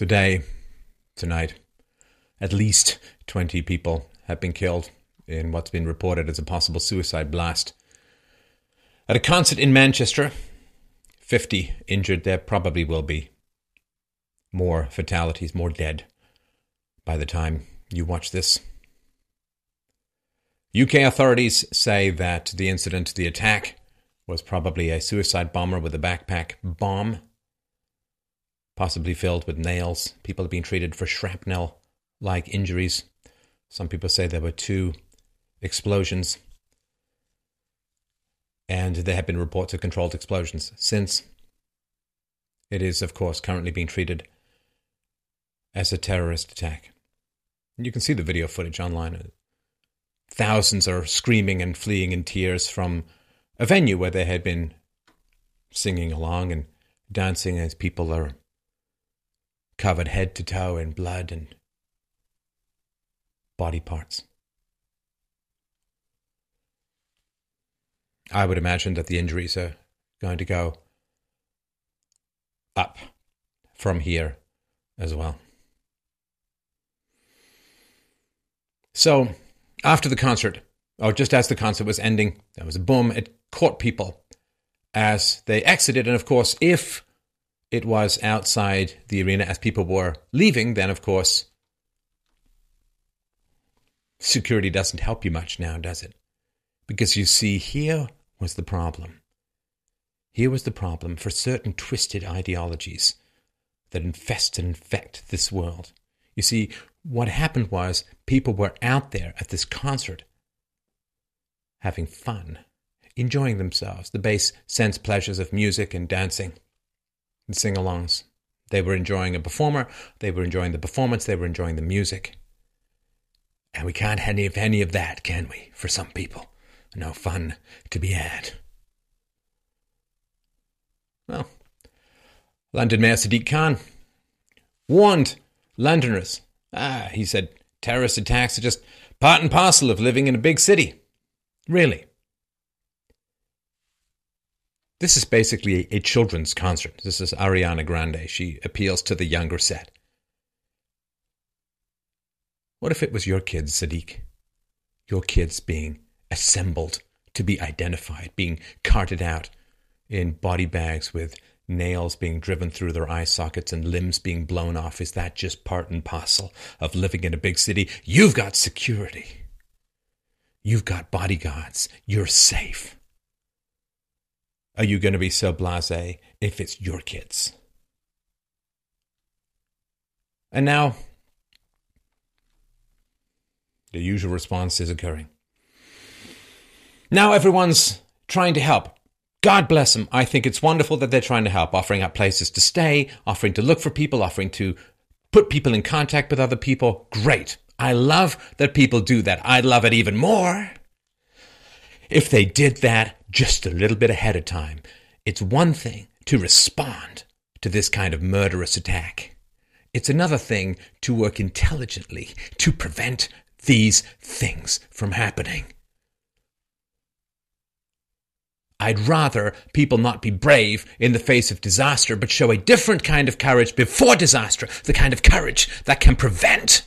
Today, tonight, at least 20 people have been killed in what's been reported as a possible suicide blast. At a concert in Manchester, 50 injured. There probably will be more fatalities, more dead by the time you watch this. UK authorities say that the incident, the attack, was probably a suicide bomber with a backpack bomb, possibly filled with nails. People have been treated for shrapnel like injuries. Some people say there were two explosions, and there have been reports of controlled explosions since. It is, of course, currently being treated as a terrorist attack. You can see the video footage online. Thousands are screaming and fleeing in tears from a venue where they had been singing along and dancing as people are covered head to toe in blood and body parts. I would imagine that the injuries are going to go up from here as well. So, after the concert, or just as the concert was ending, there was a boom. It caught people as they exited. And of course, if it was outside the arena as people were leaving, then of course, security doesn't help you much now, does it? Because you see, here was the problem. Here was the problem for certain twisted ideologies that infest and infect this world. You see, what happened was people were out there at this concert having fun, enjoying themselves, the base sense pleasures of music and dancing sing alongs. They were enjoying a performer, they were enjoying the performance, they were enjoying the music. And we can't have any of that, can we, for some people? No fun to be had. Well, London Mayor Sadiq Khan warned Londoners. Ah, he said, terrorist attacks are just part and parcel of living in a big city. Really. This is basically a, children's concert. This is Ariana Grande. She appeals to the younger set. What if it was your kids, Sadiq? Your kids being assembled to be identified, being carted out in body bags with nails being driven through their eye sockets and limbs being blown off. Is that just part and parcel of living in a big city? You've got security. You've got bodyguards. You're safe. Are you going to be so blase if it's your kids? And now, the usual response is occurring. Now everyone's trying to help. God bless them. I think it's wonderful that they're trying to help, offering up places to stay, offering to look for people, offering to put people in contact with other people. Great. I love that people do that. I'd love it even more if they did that just a little bit ahead of time. It's one thing to respond to this kind of murderous attack. It's another thing to work intelligently to prevent these things from happening. I'd rather people not be brave in the face of disaster, but show a different kind of courage before disaster, the kind of courage that can prevent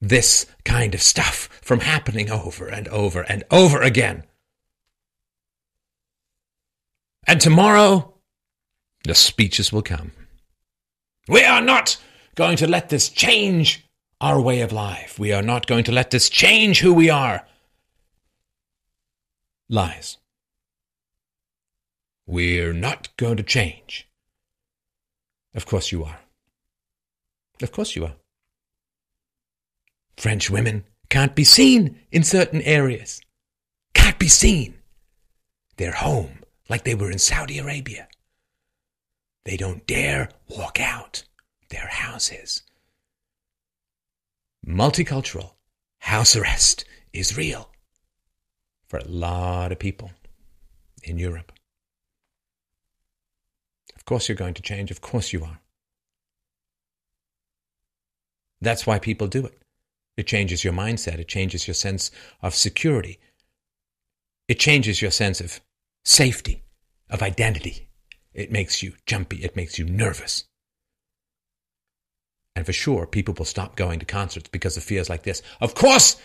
this kind of stuff from happening over and over and over again. And tomorrow, the speeches will come. We are not going to let this change our way of life. We are not going to let this change who we are. Lies. We're not going to change. Of course you are. Of course you are. French women can't be seen in certain areas. Can't be seen. They're home like they were in Saudi Arabia. They don't dare walk out their houses. Multicultural house arrest is real for a lot of people in Europe. Of course, you're going to change. Of course, you are. That's why people do it. It changes your mindset. It changes your sense of security. It changes your sense of safety, of identity. It makes you jumpy. It makes you nervous. And for sure, people will stop going to concerts because of fears like this. Of course,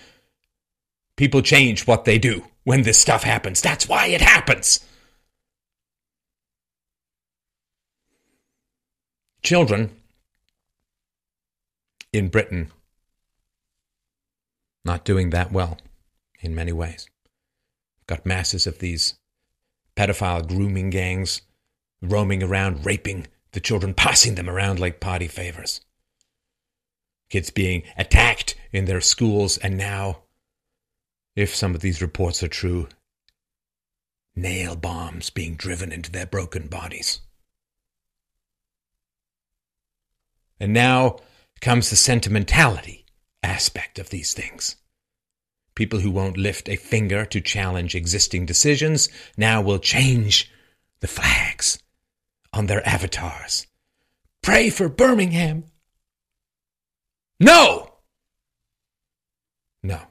people change what they do when this stuff happens. That's why it happens. Children in Britain not doing that well in many ways. Got masses of these pedophile grooming gangs roaming around, raping the children, passing them around like party favors. Kids being attacked in their schools, and now, if some of these reports are true, nail bombs being driven into their broken bodies. And now comes the sentimentality aspect of these things. People who won't lift a finger to challenge existing decisions now will change the flags on their avatars. Pray for Birmingham. No! No.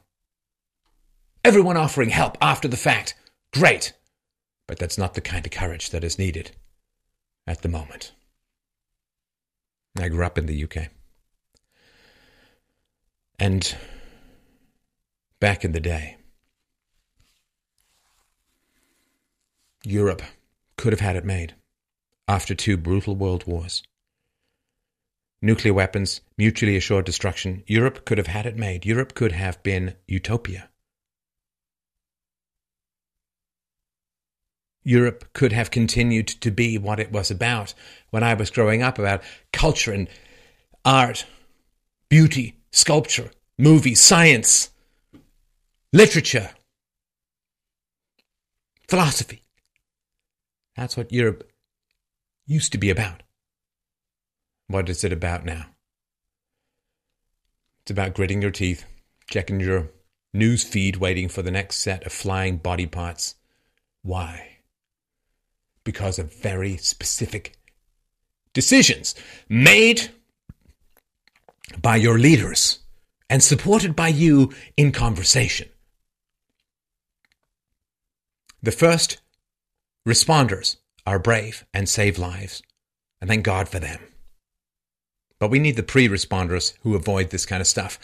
Everyone offering help after the fact. Great. But that's not the kind of courage that is needed at the moment. I grew up in the UK. And back in the day, Europe could have had it made after two brutal world wars. Nuclear weapons, mutually assured destruction. Europe could have had it made. Europe could have been utopia. Europe could have continued to be what it was about when I was growing up about culture and art, beauty, sculpture, movies, science, literature, philosophy. That's what Europe used to be about. What is it about now? It's about gritting your teeth, checking your news feed, waiting for the next set of flying body parts. Why? Because of very specific decisions made by your leaders and supported by you in conversation. The first responders are brave and save lives, and thank God for them. But we need the pre responders who avoid this kind of stuff.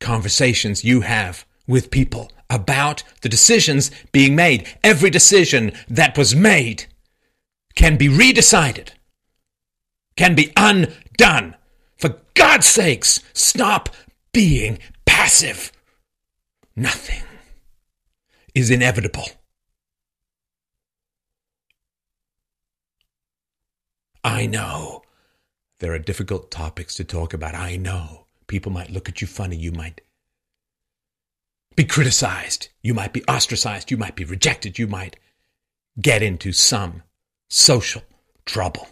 Conversations you have with people about the decisions being made. Every decision that was made can be redecided, can be undone for God's sakes, stop being passive. Nothing is inevitable. I know there are difficult topics to talk about. I know people might look at you funny. You might be criticized. You might be ostracized. You might be rejected. You might get into some social trouble.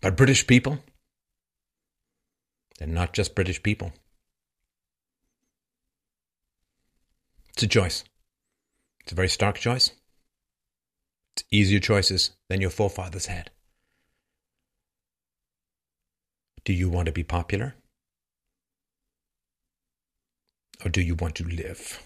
But British people, they're not just British people. It's a choice. It's a very stark choice. It's easier choices than your forefathers had. Do you want to be popular? Or do you want to live?